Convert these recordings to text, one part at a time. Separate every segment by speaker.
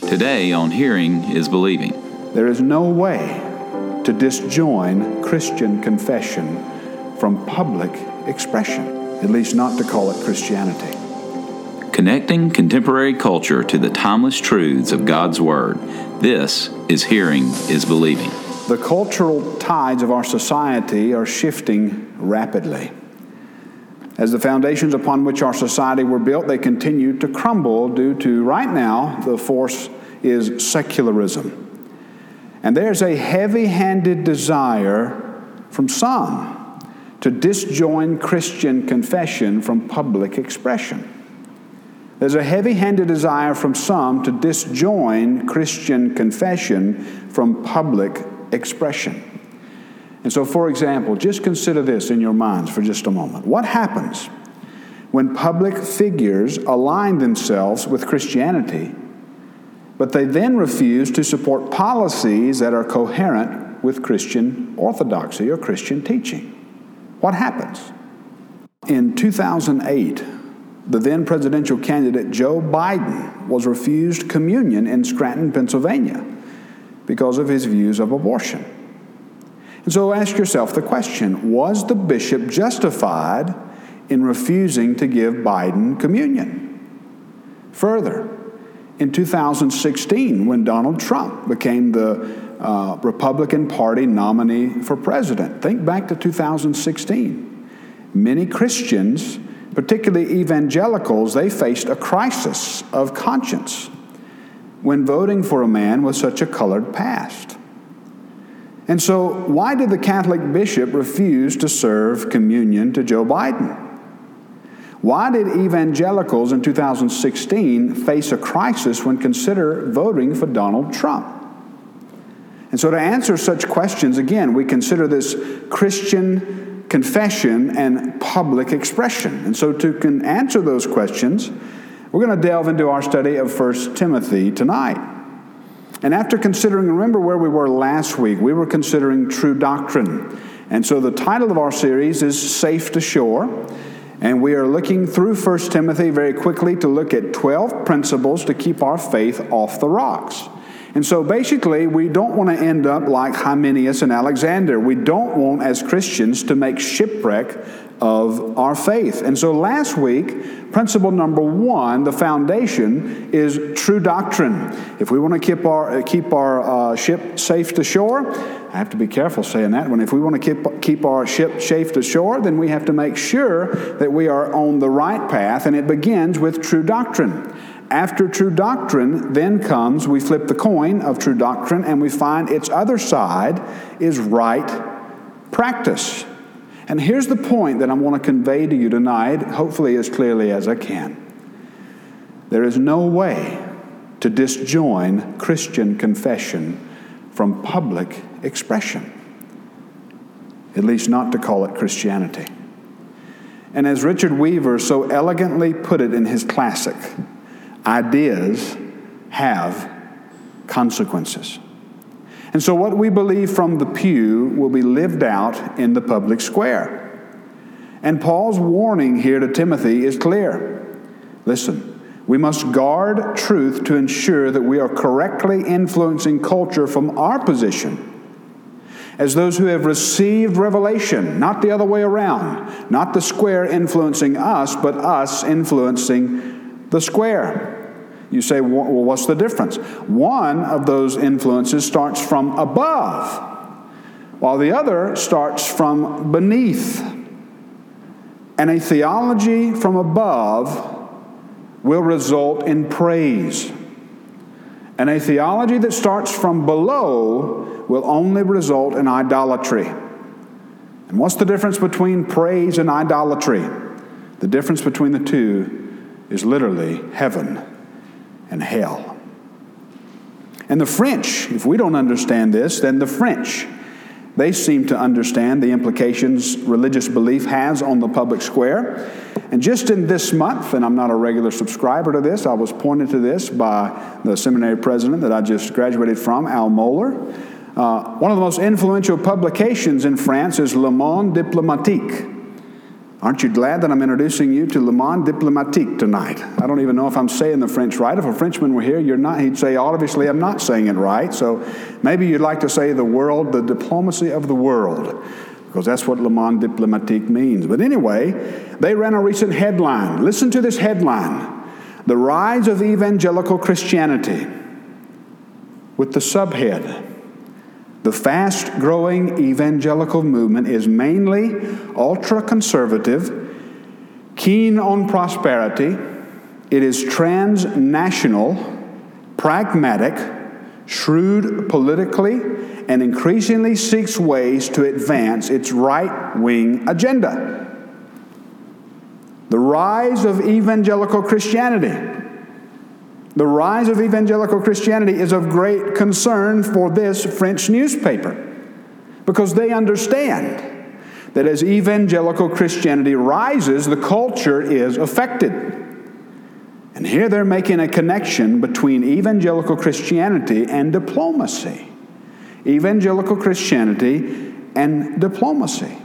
Speaker 1: Today on Hearing is Believing.
Speaker 2: There is no way to disjoin Christian confession from public expression, at least not to call it Christianity.
Speaker 1: Connecting contemporary culture to the timeless truths of God's Word. This is Hearing is Believing.
Speaker 2: The cultural tides of our society are shifting rapidly. As the foundations upon which our society were built, they continue to crumble due to, right now, the force is secularism. And there's a heavy handed desire from some to disjoin Christian confession from public expression. There's a heavy handed desire from some to disjoin Christian confession from public expression. And so, for example, just consider this in your minds for just a moment. What happens when public figures align themselves with Christianity, but they then refuse to support policies that are coherent with Christian orthodoxy or Christian teaching? What happens? In 2008, the then presidential candidate Joe Biden was refused communion in Scranton, Pennsylvania, because of his views of abortion. And so ask yourself the question was the bishop justified in refusing to give Biden communion? Further, in 2016, when Donald Trump became the uh, Republican Party nominee for president, think back to 2016. Many Christians, particularly evangelicals, they faced a crisis of conscience when voting for a man with such a colored past. And so, why did the Catholic bishop refuse to serve communion to Joe Biden? Why did evangelicals in 2016 face a crisis when consider voting for Donald Trump? And so, to answer such questions, again, we consider this Christian confession and public expression. And so, to answer those questions, we're going to delve into our study of 1 Timothy tonight. And after considering, remember where we were last week, we were considering true doctrine. And so the title of our series is Safe to Shore. And we are looking through 1 Timothy very quickly to look at 12 principles to keep our faith off the rocks. And so basically, we don't want to end up like Hymenaeus and Alexander. We don't want, as Christians, to make shipwreck of our faith. And so last week, principle number one, the foundation, is true doctrine. If we want to keep our, keep our uh, ship safe to shore, I have to be careful saying that one. If we want to keep, keep our ship safe to shore, then we have to make sure that we are on the right path, and it begins with true doctrine. After true doctrine, then comes, we flip the coin of true doctrine, and we find its other side is right practice. And here's the point that I want to convey to you tonight, hopefully as clearly as I can. There is no way to disjoin Christian confession from public expression, at least not to call it Christianity. And as Richard Weaver so elegantly put it in his classic, ideas have consequences. And so, what we believe from the pew will be lived out in the public square. And Paul's warning here to Timothy is clear. Listen, we must guard truth to ensure that we are correctly influencing culture from our position as those who have received revelation, not the other way around, not the square influencing us, but us influencing the square. You say, well, what's the difference? One of those influences starts from above, while the other starts from beneath. And a theology from above will result in praise. And a theology that starts from below will only result in idolatry. And what's the difference between praise and idolatry? The difference between the two is literally heaven and hell. And the French, if we don't understand this, then the French, they seem to understand the implications religious belief has on the public square. And just in this month, and I'm not a regular subscriber to this, I was pointed to this by the seminary president that I just graduated from, Al Mohler. Uh, one of the most influential publications in France is Le Monde Diplomatique. Aren't you glad that I'm introducing you to Le Monde Diplomatique tonight? I don't even know if I'm saying the French right. If a Frenchman were here, you're not, he'd say, obviously, I'm not saying it right. So maybe you'd like to say the world, the diplomacy of the world, because that's what Le Monde Diplomatique means. But anyway, they ran a recent headline. Listen to this headline The Rise of Evangelical Christianity, with the subhead the fast growing evangelical movement is mainly ultra conservative, keen on prosperity, it is transnational, pragmatic, shrewd politically, and increasingly seeks ways to advance its right wing agenda. The rise of evangelical Christianity the rise of evangelical Christianity is of great concern for this French newspaper because they understand that as evangelical Christianity rises, the culture is affected. And here they're making a connection between evangelical Christianity and diplomacy. Evangelical Christianity and diplomacy.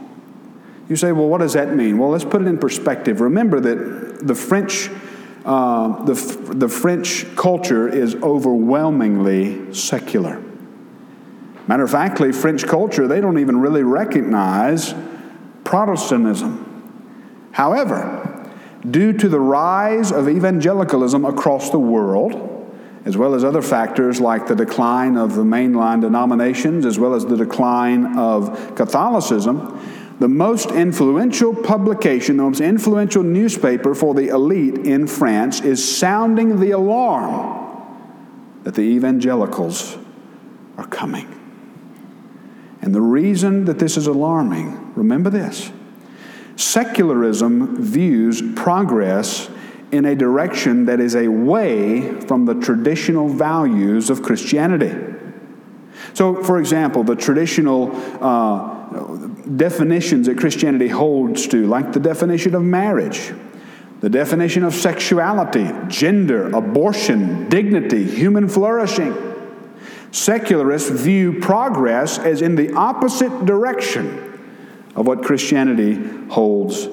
Speaker 2: You say, well, what does that mean? Well, let's put it in perspective. Remember that the French uh, the, the French culture is overwhelmingly secular. Matter of factly, French culture, they don't even really recognize Protestantism. However, due to the rise of evangelicalism across the world, as well as other factors like the decline of the mainline denominations, as well as the decline of Catholicism, the most influential publication, the most influential newspaper for the elite in France is sounding the alarm that the evangelicals are coming. And the reason that this is alarming, remember this secularism views progress in a direction that is away from the traditional values of Christianity. So, for example, the traditional uh, definitions that Christianity holds to, like the definition of marriage, the definition of sexuality, gender, abortion, dignity, human flourishing. Secularists view progress as in the opposite direction of what Christianity holds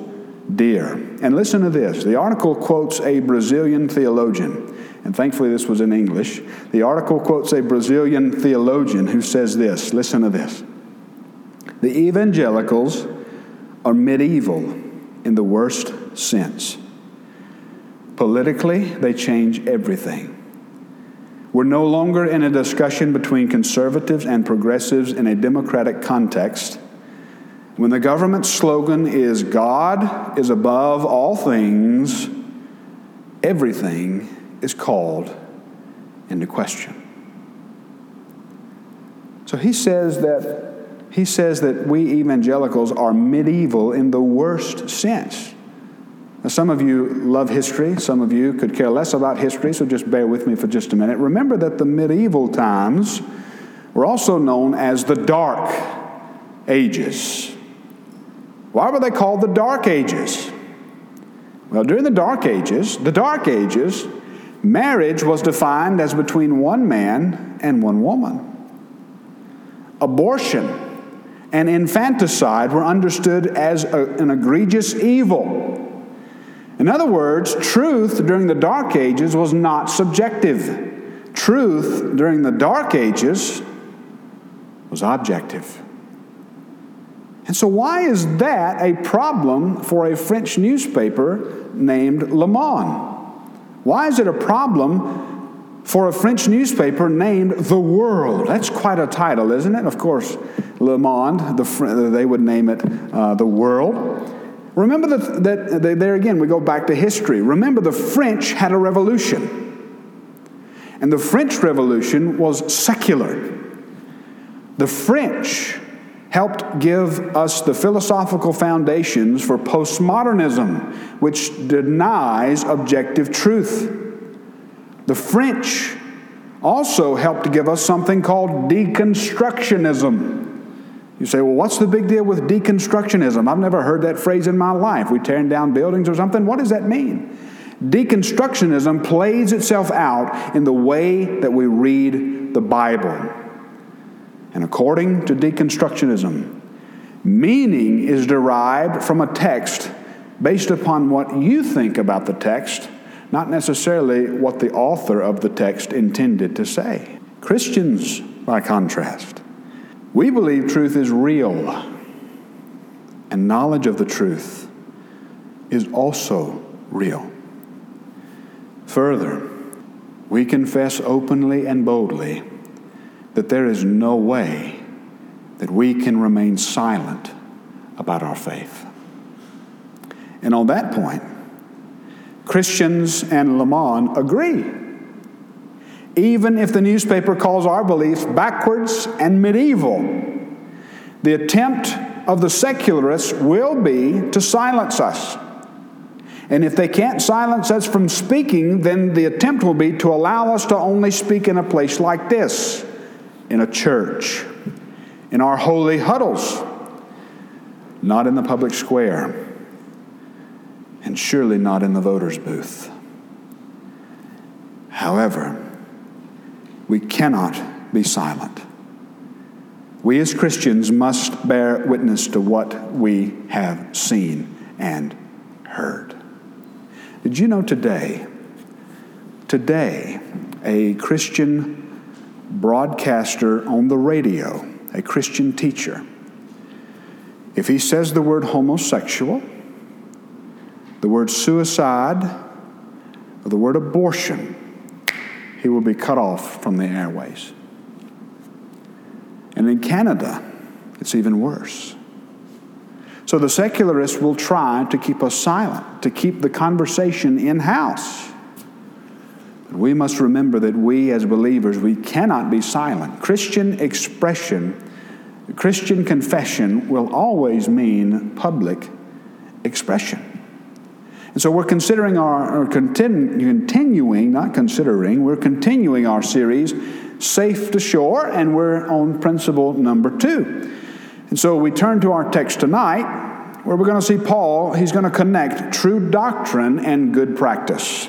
Speaker 2: dear. And listen to this the article quotes a Brazilian theologian. And thankfully, this was in English. The article quotes a Brazilian theologian who says this listen to this. The evangelicals are medieval in the worst sense. Politically, they change everything. We're no longer in a discussion between conservatives and progressives in a democratic context. When the government slogan is God is above all things, everything is called into question. So he says that he says that we evangelicals are medieval in the worst sense. Now, some of you love history, some of you could care less about history, so just bear with me for just a minute. Remember that the medieval times were also known as the Dark Ages. Why were they called the Dark Ages? Well, during the Dark Ages, the Dark Ages, marriage was defined as between one man and one woman. Abortion and infanticide were understood as a, an egregious evil. In other words, truth during the Dark Ages was not subjective. Truth during the Dark Ages was objective. And so, why is that a problem for a French newspaper named Le Monde? Why is it a problem for a French newspaper named The World. That's quite a title, isn't it? Of course, Le Monde, the, they would name it uh, The World. Remember that, that there again, we go back to history. Remember, the French had a revolution. And the French Revolution was secular. The French helped give us the philosophical foundations for postmodernism, which denies objective truth. The French also helped to give us something called deconstructionism. You say, well, what's the big deal with deconstructionism? I've never heard that phrase in my life. We tearing down buildings or something? What does that mean? Deconstructionism plays itself out in the way that we read the Bible. And according to deconstructionism, meaning is derived from a text based upon what you think about the text, not necessarily what the author of the text intended to say. Christians, by contrast, we believe truth is real, and knowledge of the truth is also real. Further, we confess openly and boldly that there is no way that we can remain silent about our faith. And on that point, Christians and Le Monde agree. Even if the newspaper calls our beliefs backwards and medieval, the attempt of the secularists will be to silence us. And if they can't silence us from speaking, then the attempt will be to allow us to only speak in a place like this, in a church, in our holy huddles, not in the public square, and surely not in the voter's booth. However, we cannot be silent. We as Christians must bear witness to what we have seen and heard. Did you know today, today, a Christian broadcaster on the radio, a Christian teacher, if he says the word homosexual, the word suicide, or the word abortion, he will be cut off from the airways. And in Canada, it's even worse. So the secularists will try to keep us silent, to keep the conversation in house. But we must remember that we as believers, we cannot be silent. Christian expression, Christian confession will always mean public expression. And so we're considering our, or continu, continuing, not considering, we're continuing our series, Safe to Shore, and we're on principle number two. And so we turn to our text tonight, where we're going to see Paul, he's going to connect true doctrine and good practice.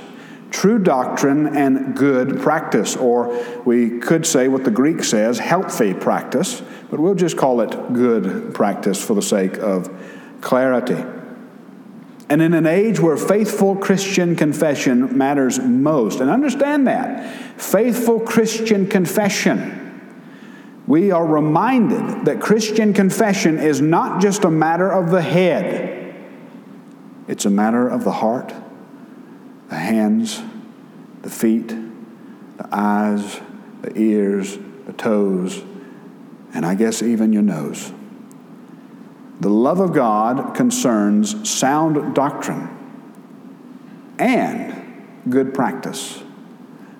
Speaker 2: True doctrine and good practice, or we could say what the Greek says, healthy practice, but we'll just call it good practice for the sake of clarity. And in an age where faithful Christian confession matters most, and understand that, faithful Christian confession, we are reminded that Christian confession is not just a matter of the head, it's a matter of the heart, the hands, the feet, the eyes, the ears, the toes, and I guess even your nose. The love of God concerns sound doctrine and good practice.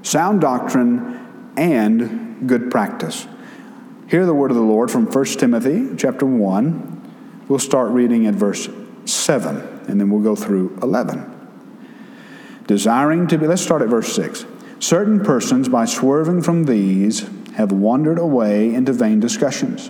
Speaker 2: Sound doctrine and good practice. Hear the word of the Lord from 1 Timothy chapter 1. We'll start reading at verse 7, and then we'll go through 11. Desiring to be, let's start at verse 6. Certain persons, by swerving from these, have wandered away into vain discussions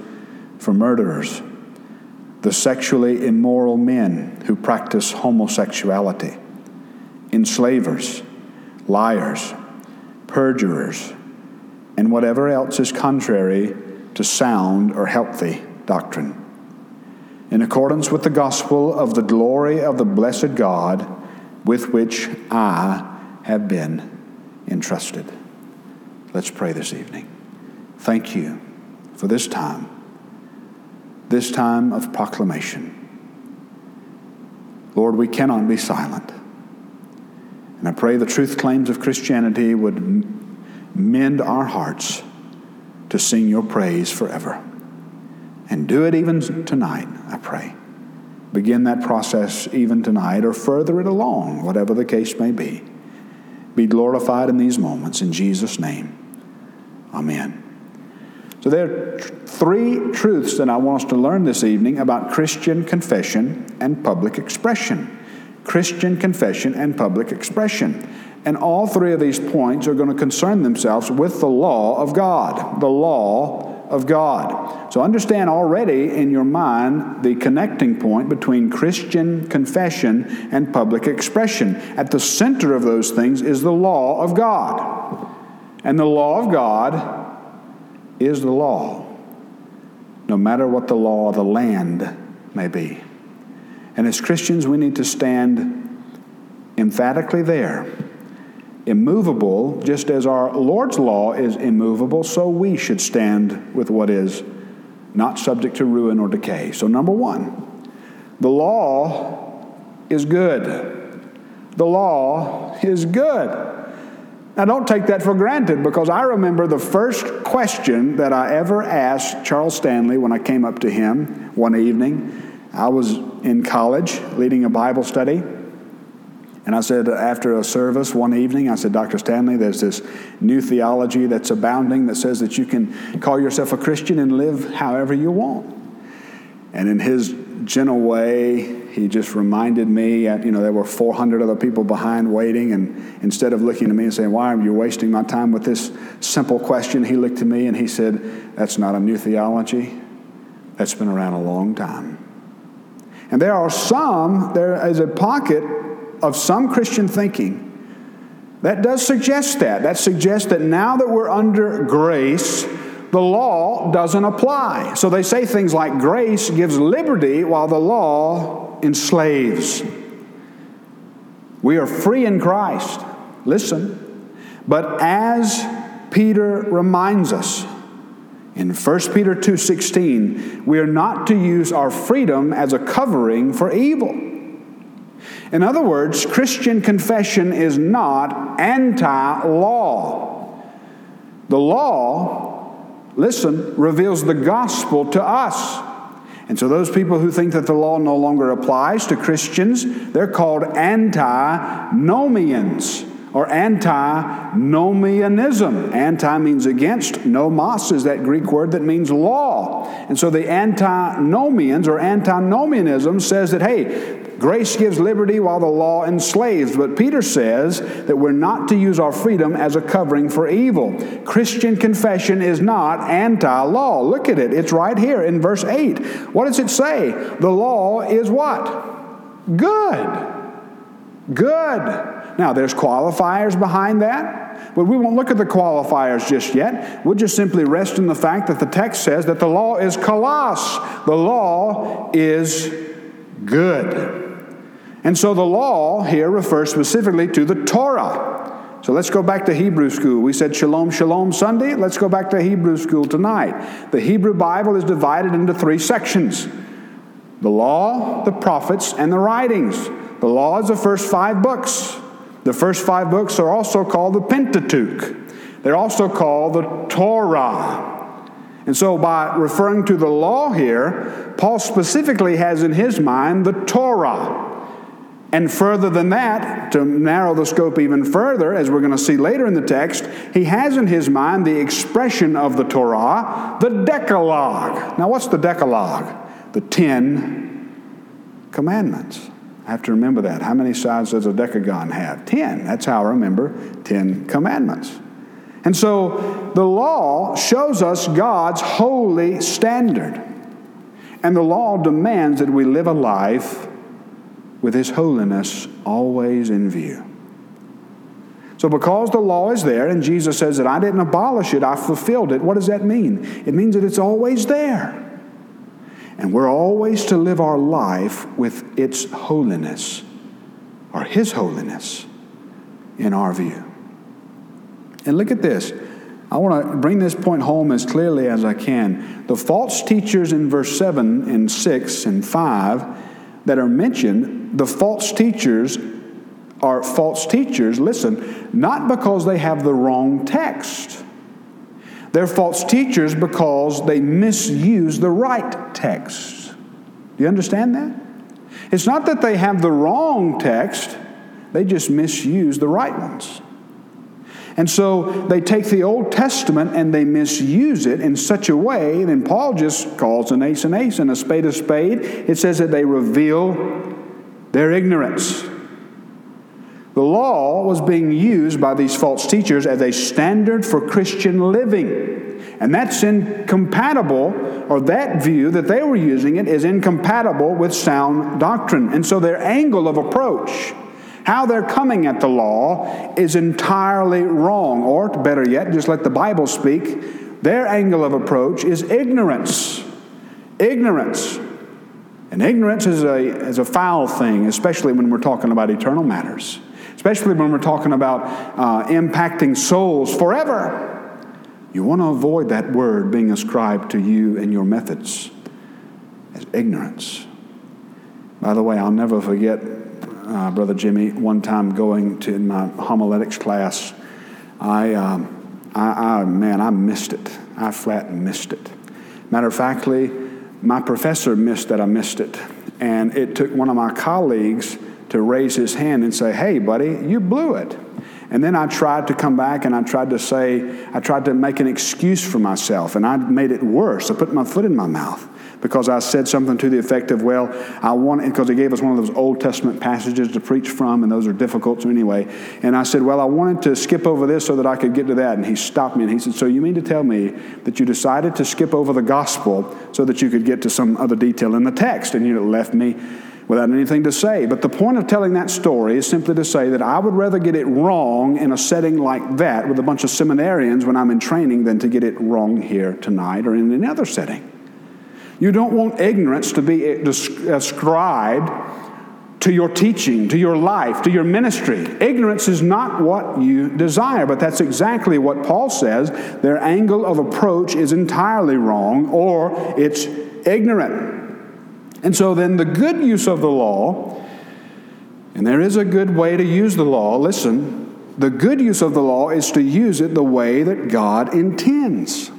Speaker 2: for murderers, the sexually immoral men who practice homosexuality, enslavers, liars, perjurers, and whatever else is contrary to sound or healthy doctrine. In accordance with the gospel of the glory of the blessed God with which I have been entrusted. Let's pray this evening. Thank you for this time this time of proclamation. Lord, we cannot be silent. And I pray the truth claims of Christianity would mend our hearts to sing your praise forever. And do it even tonight, I pray. Begin that process even tonight or further it along, whatever the case may be. Be glorified in these moments. In Jesus' name, amen. So there are three truths that I want us to learn this evening about Christian confession and public expression. Christian confession and public expression. And all three of these points are going to concern themselves with the law of God. The law of God. So understand already in your mind the connecting point between Christian confession and public expression. At the center of those things is the law of God. And the law of God is the law, no matter what the law of the land may be. And as Christians, we need to stand emphatically there immovable, just as our Lord's law is immovable, so we should stand with what is not subject to ruin or decay. So, number one, the law is good. The law is good. Now, don't take that for granted because I remember the first question that I ever asked Charles Stanley when I came up to him one evening. I was in college leading a Bible study. And I said, after a service one evening, I said, Dr. Stanley, there's this new theology that's abounding that says that you can call yourself a Christian and live however you want. And in his gentle way, he just reminded me, uh, you know, there were 400 other people behind waiting. And instead of looking at me and saying, Why are you wasting my time with this simple question? He looked at me and he said, That's not a new theology. That's been around a long time. And there are some, there is a pocket of some Christian thinking that does suggest that. That suggests that now that we're under grace, the law doesn't apply. So they say things like grace gives liberty while the law enslaves. We are free in Christ. Listen. But as Peter reminds us in 1 Peter 2:16, we are not to use our freedom as a covering for evil. In other words, Christian confession is not anti law. The law, listen, reveals the gospel to us. And so, those people who think that the law no longer applies to Christians, they're called antinomians or antinomianism. Anti means against, nomos is that Greek word that means law. And so the antinomians or antinomianism says that, hey, Grace gives liberty while the law enslaves. But Peter says that we're not to use our freedom as a covering for evil. Christian confession is not anti law. Look at it. It's right here in verse 8. What does it say? The law is what? Good. Good. Now, there's qualifiers behind that, but we won't look at the qualifiers just yet. We'll just simply rest in the fact that the text says that the law is kalos. The law is good. And so the law here refers specifically to the Torah. So let's go back to Hebrew school. We said Shalom, Shalom Sunday. Let's go back to Hebrew school tonight. The Hebrew Bible is divided into three sections the law, the prophets, and the writings. The law is the first five books. The first five books are also called the Pentateuch. They're also called the Torah. And so, by referring to the law here, Paul specifically has in his mind the Torah. And further than that, to narrow the scope even further, as we're going to see later in the text, he has in his mind the expression of the Torah, the Decalogue. Now, what's the Decalogue? The Ten Commandments. I have to remember that. How many sides does a decagon have? Ten. That's how I remember Ten Commandments. And so the law shows us God's holy standard. And the law demands that we live a life with His holiness always in view. So, because the law is there, and Jesus says that I didn't abolish it, I fulfilled it, what does that mean? It means that it's always there. And we're always to live our life with its holiness, or His holiness, in our view. And look at this. I want to bring this point home as clearly as I can. The false teachers in verse 7 and 6 and 5 that are mentioned, the false teachers are false teachers, listen, not because they have the wrong text. They're false teachers because they misuse the right text. Do you understand that? It's not that they have the wrong text, they just misuse the right ones. And so they take the Old Testament and they misuse it in such a way, then Paul just calls an ace an ace and a spade a spade. It says that they reveal their ignorance. The law was being used by these false teachers as a standard for Christian living. And that's incompatible, or that view that they were using it is incompatible with sound doctrine. And so their angle of approach, how they're coming at the law, is entirely wrong. Or, better yet, just let the Bible speak, their angle of approach is ignorance. Ignorance. And ignorance is a, is a foul thing, especially when we're talking about eternal matters especially when we're talking about uh, impacting souls forever. You want to avoid that word being ascribed to you and your methods as ignorance. By the way, I'll never forget, uh, Brother Jimmy, one time going to my homiletics class. I, um, I, I, man, I missed it. I flat missed it. Matter of factly, my professor missed that I missed it. And it took one of my colleagues to raise his hand and say, Hey, buddy, you blew it. And then I tried to come back and I tried to say, I tried to make an excuse for myself, and I made it worse. I put my foot in my mouth because I said something to the effect of, well, I want, because he gave us one of those Old Testament passages to preach from, and those are difficult anyway. And I said, well, I wanted to skip over this so that I could get to that. And he stopped me and he said, so you mean to tell me that you decided to skip over the gospel so that you could get to some other detail in the text? And you left me without anything to say. But the point of telling that story is simply to say that I would rather get it wrong in a setting like that with a bunch of seminarians when I'm in training than to get it wrong here tonight or in another setting. You don't want ignorance to be eh, ascribed to your teaching, to your life, to your ministry. Ignorance is not what you desire, but that's exactly what Paul says. Their angle of approach is entirely wrong or it's ignorant. And so then the good use of the law, and there is a good way to use the law, listen, the good use of the law is to use it the way that God intends.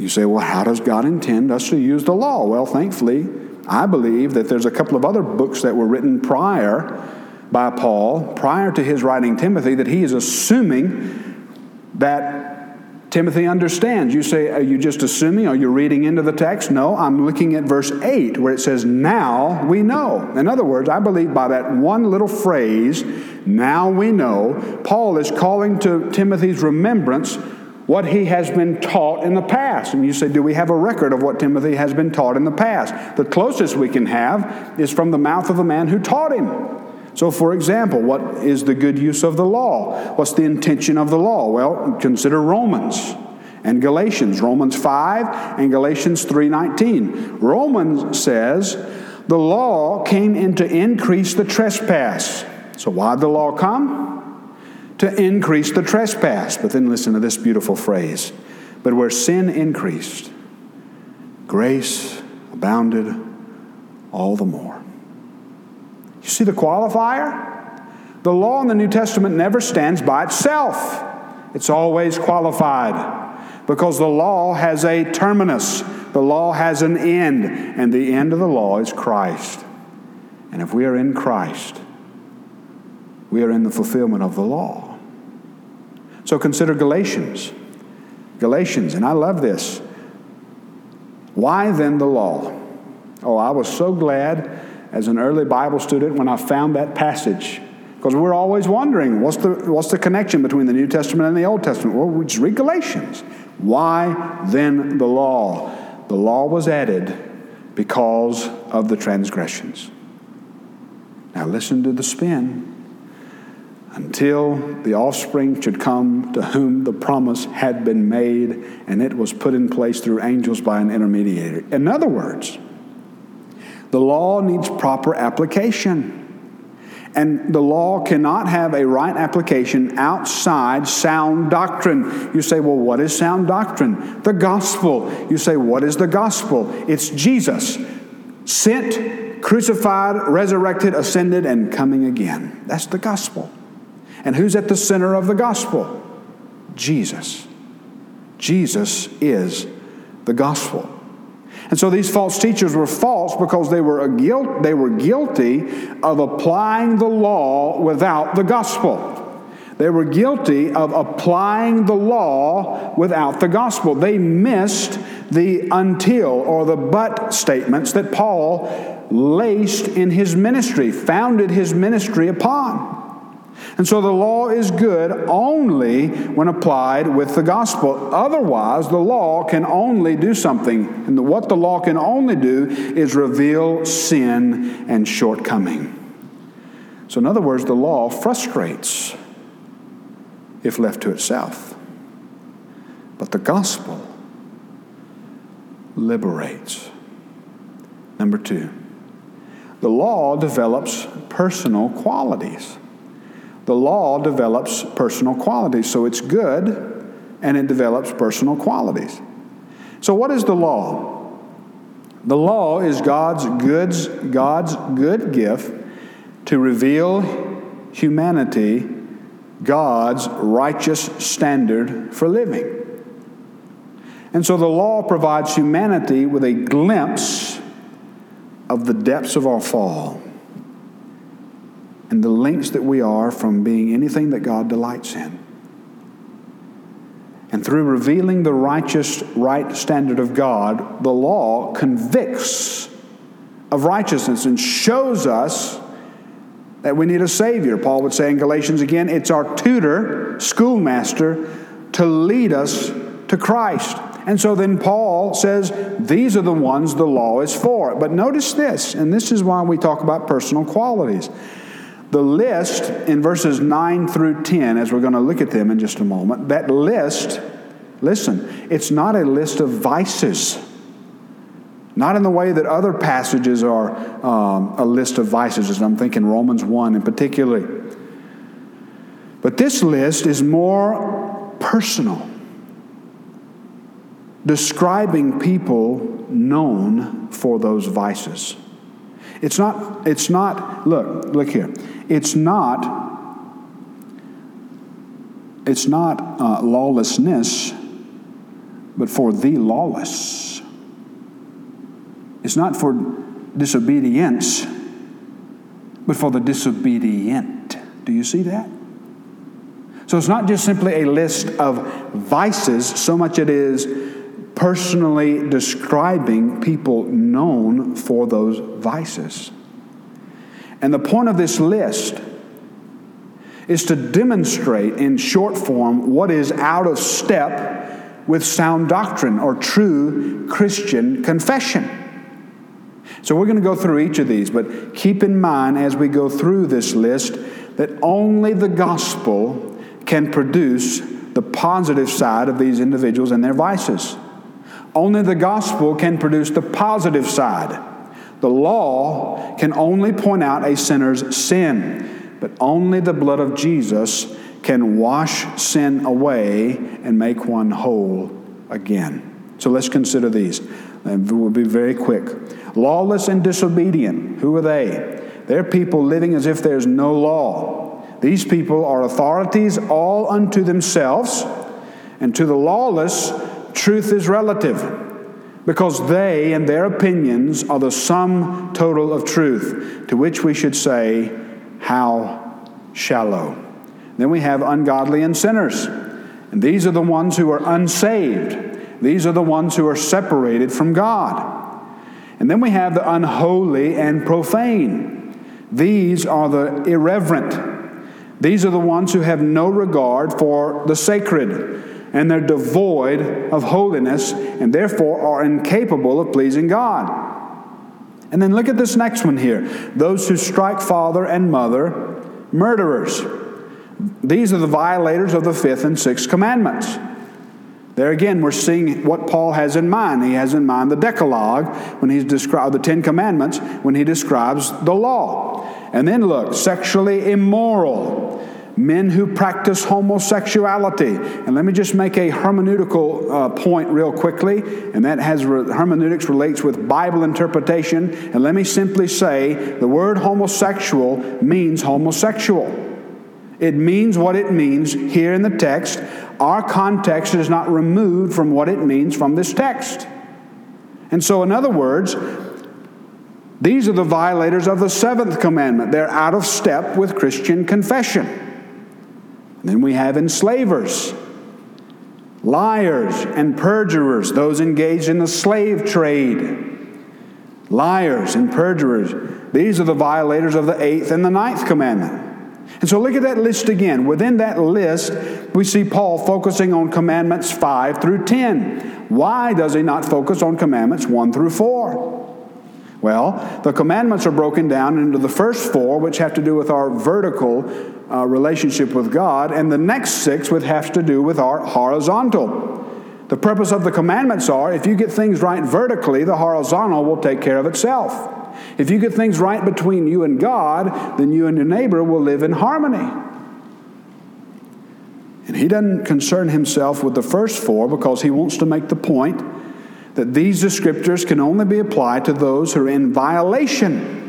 Speaker 2: You say, well, how does God intend us to use the law? Well, thankfully, I believe that there's a couple of other books that were written prior by Paul, prior to his writing Timothy, that he is assuming that Timothy understands. You say, Are you just assuming? Are you reading into the text? No, I'm looking at verse 8 where it says, Now we know. In other words, I believe by that one little phrase, now we know, Paul is calling to Timothy's remembrance what he has been taught in the past. And you say, Do we have a record of what Timothy has been taught in the past? The closest we can have is from the mouth of the man who taught him. So, for example, what is the good use of the law? What's the intention of the law? Well, consider Romans and Galatians, Romans 5 and Galatians 3:19. Romans says, "The law came in to increase the trespass." So why did the law come? To increase the trespass. But then listen to this beautiful phrase. But where sin increased, grace abounded all the more. You see the qualifier? The law in the New Testament never stands by itself, it's always qualified because the law has a terminus, the law has an end, and the end of the law is Christ. And if we are in Christ, we are in the fulfillment of the law. So consider Galatians. Galatians, and I love this. Why then the law? Oh, I was so glad as an early Bible student when I found that passage. Because we're always wondering what's the, what's the connection between the New Testament and the Old Testament? Well, we just read Galatians. Why then the law? The law was added because of the transgressions. Now listen to the spin. Until the offspring should come to whom the promise had been made and it was put in place through angels by an intermediary. In other words, the law needs proper application. And the law cannot have a right application outside sound doctrine. You say, well, what is sound doctrine? The gospel. You say, what is the gospel? It's Jesus sent, crucified, resurrected, ascended, and coming again. That's the gospel. And who's at the center of the gospel? Jesus. Jesus is the gospel. And so these false teachers were false because they were, guilt, they were guilty of applying the law without the gospel. They were guilty of applying the law without the gospel. They missed the until or the but statements that Paul laced in his ministry, founded his ministry upon. And so the law is good only when applied with the gospel. Otherwise, the law can only do something. And what the law can only do is reveal sin and shortcoming. So, in other words, the law frustrates if left to itself. But the gospel liberates. Number two, the law develops personal qualities. The law develops personal qualities. So it's good and it develops personal qualities. So, what is the law? The law is God's, goods, God's good gift to reveal humanity God's righteous standard for living. And so the law provides humanity with a glimpse of the depths of our fall and the lengths that we are from being anything that God delights in. And through revealing the righteous, right standard of God, the law convicts of righteousness and shows us that we need a Savior. Paul would say in Galatians again, it's our tutor, schoolmaster, to lead us to Christ. And so then Paul says, these are the ones the law is for. But notice this, and this is why we talk about personal qualities. The list in verses 9 through 10, as we're going to look at them in just a moment, that list, listen, it's not a list of vices. Not in the way that other passages are um, a list of vices, as I'm thinking Romans 1 in particular. But this list is more personal, describing people known for those vices. It's not, it's not, look, look here. It's not, it's not uh, lawlessness, but for the lawless. It's not for disobedience, but for the disobedient. Do you see that? So it's not just simply a list of vices, so much it is personally describing people known for those vices. And the point of this list is to demonstrate in short form what is out of step with sound doctrine or true Christian confession. So we're going to go through each of these, but keep in mind as we go through this list that only the gospel can produce the positive side of these individuals and their vices. Only the gospel can produce the positive side. The law can only point out a sinner's sin, but only the blood of Jesus can wash sin away and make one whole again. So let's consider these. And we'll be very quick. Lawless and disobedient. Who are they? They're people living as if there's no law. These people are authorities all unto themselves, and to the lawless, truth is relative because they and their opinions are the sum total of truth, to which we should say, How shallow. Then we have ungodly and sinners, and these are the ones who are unsaved. These are the ones who are separated from God. And then we have the unholy and profane. These are the irreverent. These are the ones who have no regard for the sacred, and they're devoid of holiness, and therefore are incapable of pleasing God. And then look at this next one here those who strike father and mother, murderers. These are the violators of the fifth and sixth commandments. There again, we're seeing what Paul has in mind. He has in mind the Decalogue when he's described the Ten Commandments when he describes the law. And then look, sexually immoral, men who practice homosexuality. And let me just make a hermeneutical uh, point real quickly, and that has re- hermeneutics relates with Bible interpretation. And let me simply say the word homosexual means homosexual. It means what it means here in the text. Our context is not removed from what it means from this text. And so, in other words, these are the violators of the seventh commandment. They're out of step with Christian confession. And then we have enslavers, liars, and perjurers, those engaged in the slave trade. Liars and perjurers. These are the violators of the eighth and the ninth commandment. And so look at that list again. Within that list, we see Paul focusing on commandments 5 through 10. Why does he not focus on commandments 1 through 4? Well, the commandments are broken down into the first four, which have to do with our vertical uh, relationship with God, and the next six, which have to do with our horizontal. The purpose of the commandments are if you get things right vertically, the horizontal will take care of itself. If you get things right between you and God, then you and your neighbor will live in harmony. And he doesn't concern himself with the first four because he wants to make the point that these descriptors can only be applied to those who are in violation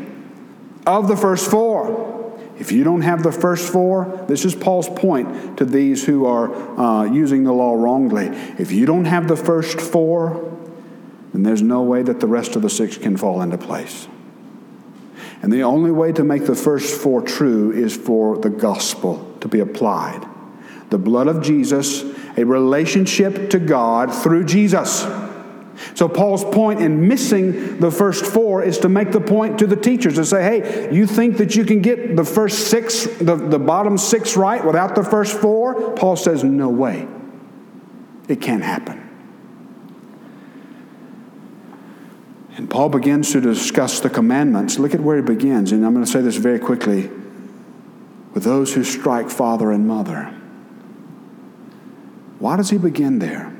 Speaker 2: of the first four. If you don't have the first four, this is Paul's point to these who are uh, using the law wrongly. If you don't have the first four, then there's no way that the rest of the six can fall into place. And the only way to make the first four true is for the gospel to be applied. The blood of Jesus, a relationship to God through Jesus. So, Paul's point in missing the first four is to make the point to the teachers to say, hey, you think that you can get the first six, the, the bottom six right without the first four? Paul says, no way. It can't happen. And Paul begins to discuss the commandments. Look at where he begins, and I'm going to say this very quickly. With those who strike father and mother. Why does he begin there?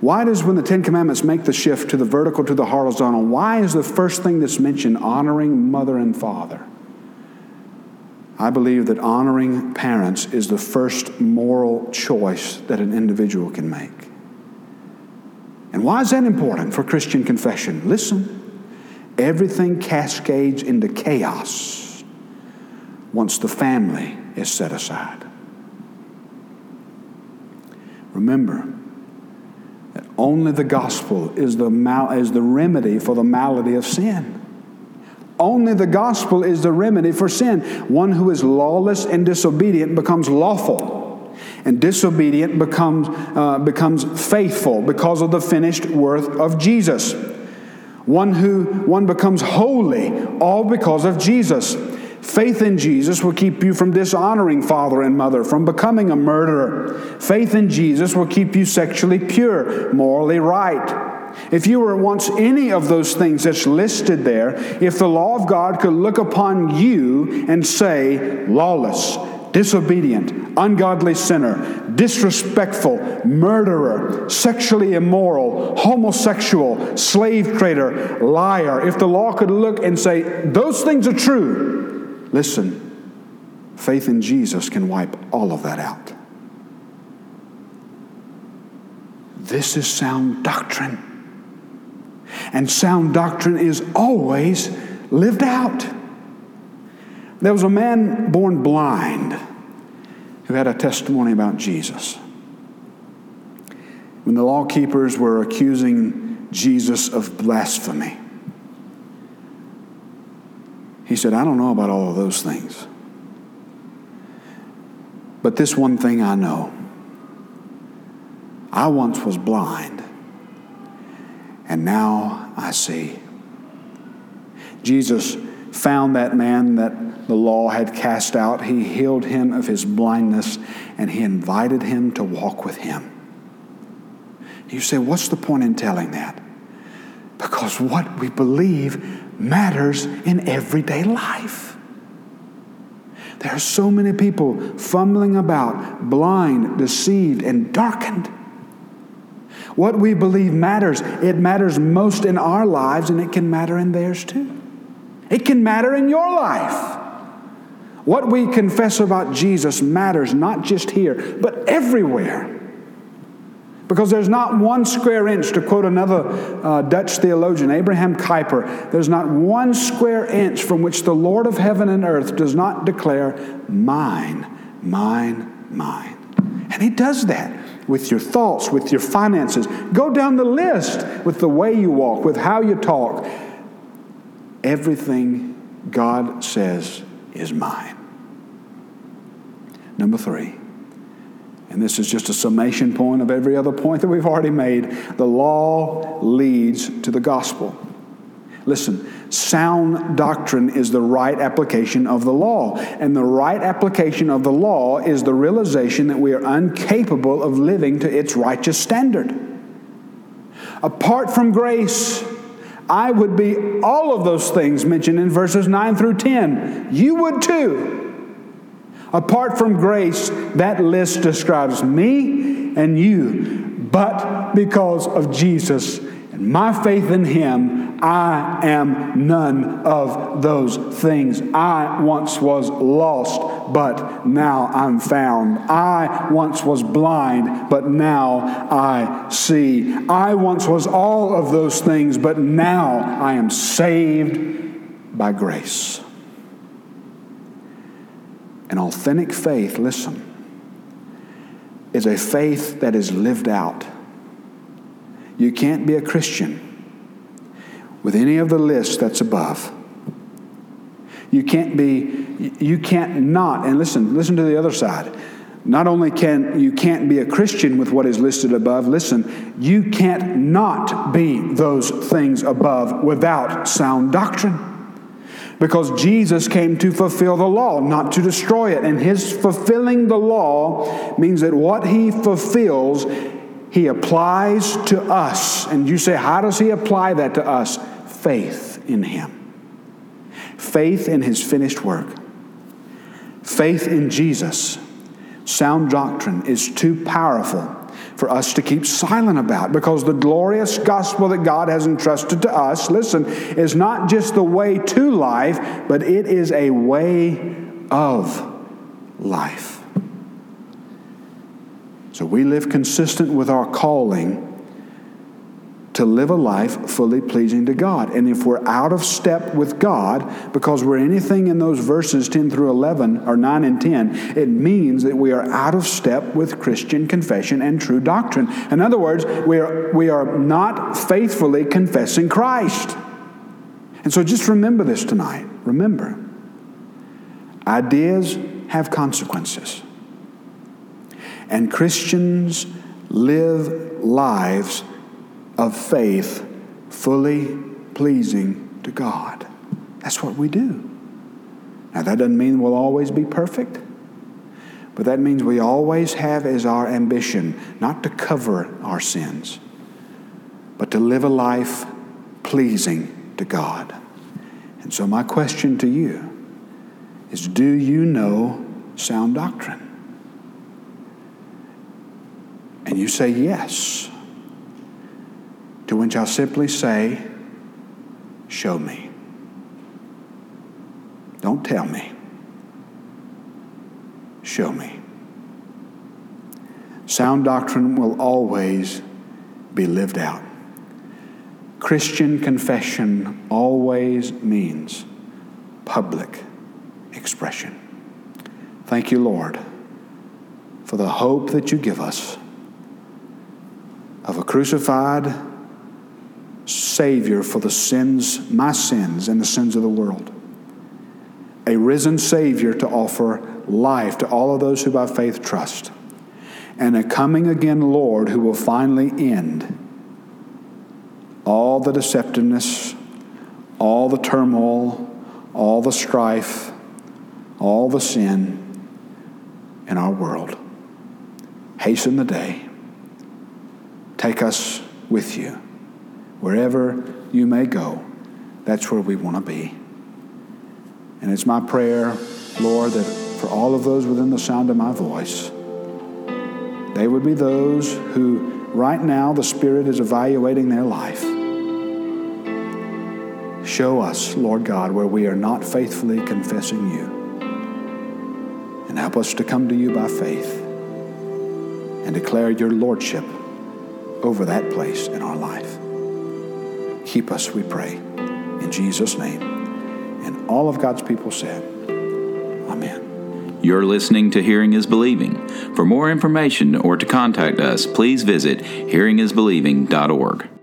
Speaker 2: Why does, when the Ten Commandments make the shift to the vertical to the horizontal, why is the first thing that's mentioned honoring mother and father? I believe that honoring parents is the first moral choice that an individual can make. And why is that important for Christian confession? Listen, everything cascades into chaos once the family is set aside. Remember only the gospel is the, mal- is the remedy for the malady of sin. Only the gospel is the remedy for sin. One who is lawless and disobedient becomes lawful and disobedient becomes, uh, becomes faithful because of the finished worth of Jesus. One who one becomes holy, all because of Jesus. Faith in Jesus will keep you from dishonoring father and mother, from becoming a murderer. Faith in Jesus will keep you sexually pure, morally right. If you were once any of those things that's listed there, if the law of God could look upon you and say, lawless, disobedient, ungodly sinner, disrespectful, murderer, sexually immoral, homosexual, slave trader, liar, if the law could look and say, those things are true, listen, faith in Jesus can wipe all of that out. This is sound doctrine. And sound doctrine is always lived out. There was a man born blind who had a testimony about Jesus. When the law keepers were accusing Jesus of blasphemy, he said, I don't know about all of those things. But this one thing I know I once was blind, and now I see. Jesus found that man that the law had cast out. He healed him of his blindness and he invited him to walk with him. You say, what's the point in telling that? Because what we believe matters in everyday life. There are so many people fumbling about, blind, deceived, and darkened. What we believe matters. It matters most in our lives, and it can matter in theirs too. It can matter in your life. What we confess about Jesus matters not just here, but everywhere. Because there's not one square inch, to quote another uh, Dutch theologian, Abraham Kuyper, there's not one square inch from which the Lord of heaven and earth does not declare, Mine, mine, mine. And He does that with your thoughts, with your finances. Go down the list with the way you walk, with how you talk Everything God says is mine. Number three, and this is just a summation point of every other point that we've already made, the law leads to the gospel. Listen, sound doctrine is the right application of the law. And the right application of the law is the realization that we are incapable of living to its righteous standard. Apart from grace, I would be all of those things mentioned in verses 9 through 10. You would too. Apart from grace, that list describes me and you. But because of Jesus and my faith in Him, I am none of those things. I once was lost, but now I'm found. I once was blind, but now I see. I once was all of those things, but now I am saved by grace. An authentic faith, listen, is a faith that is lived out. You can't be a Christian with any of the lists that's above. You can't be, you can't not, and listen, listen to the other side. Not only can you can't be a Christian with what is listed above, listen, you can't not be those things above without sound doctrine. Because Jesus came to fulfill the law, not to destroy it. And his fulfilling the law means that what he fulfills, he applies to us. And you say, how does he apply that to us? Faith in him. Faith in his finished work. Faith in Jesus. Sound doctrine is too powerful for us to keep silent about because the glorious gospel that God has entrusted to us, listen, is not just the way to life, but it is a way of life. So we live consistent with our calling to live a life fully pleasing to God. And if we're out of step with God, because we're anything in those verses 10 through 11, or 9 and 10, it means that we are out of step with Christian confession and true doctrine. In other words, we are, we are not faithfully confessing Christ. And so just remember this tonight. Remember, ideas have consequences. And Christians live lives of faith fully pleasing to God. That's what we do. Now, that doesn't mean we'll always be perfect, but that means we always have as our ambition not to cover our sins, but to live a life pleasing to God. And so, my question to you is do you know sound doctrine? And you say yes. To which I'll simply say, Show me. Don't tell me. Show me. Sound doctrine will always be lived out. Christian confession always means public expression. Thank you, Lord, for the hope that you give us of a crucified, Savior for the sins, my sins, and the sins of the world. A risen Savior to offer life to all of those who by faith trust. And a coming again Lord who will finally end all the deceptiveness, all the turmoil, all the strife, all the sin in our world. Hasten the day. Take us with you. Wherever you may go, that's where we want to be. And it's my prayer, Lord, that for all of those within the sound of my voice, they would be those who right now the Spirit is evaluating their life. Show us, Lord God, where we are not faithfully confessing you. And help us to come to you by faith and declare your Lordship over that place in our life. Keep us, we pray, in Jesus' name. And all of God's people said, Amen.
Speaker 1: You're listening to Hearing is Believing. For more information or to contact us, please visit hearingisbelieving.org.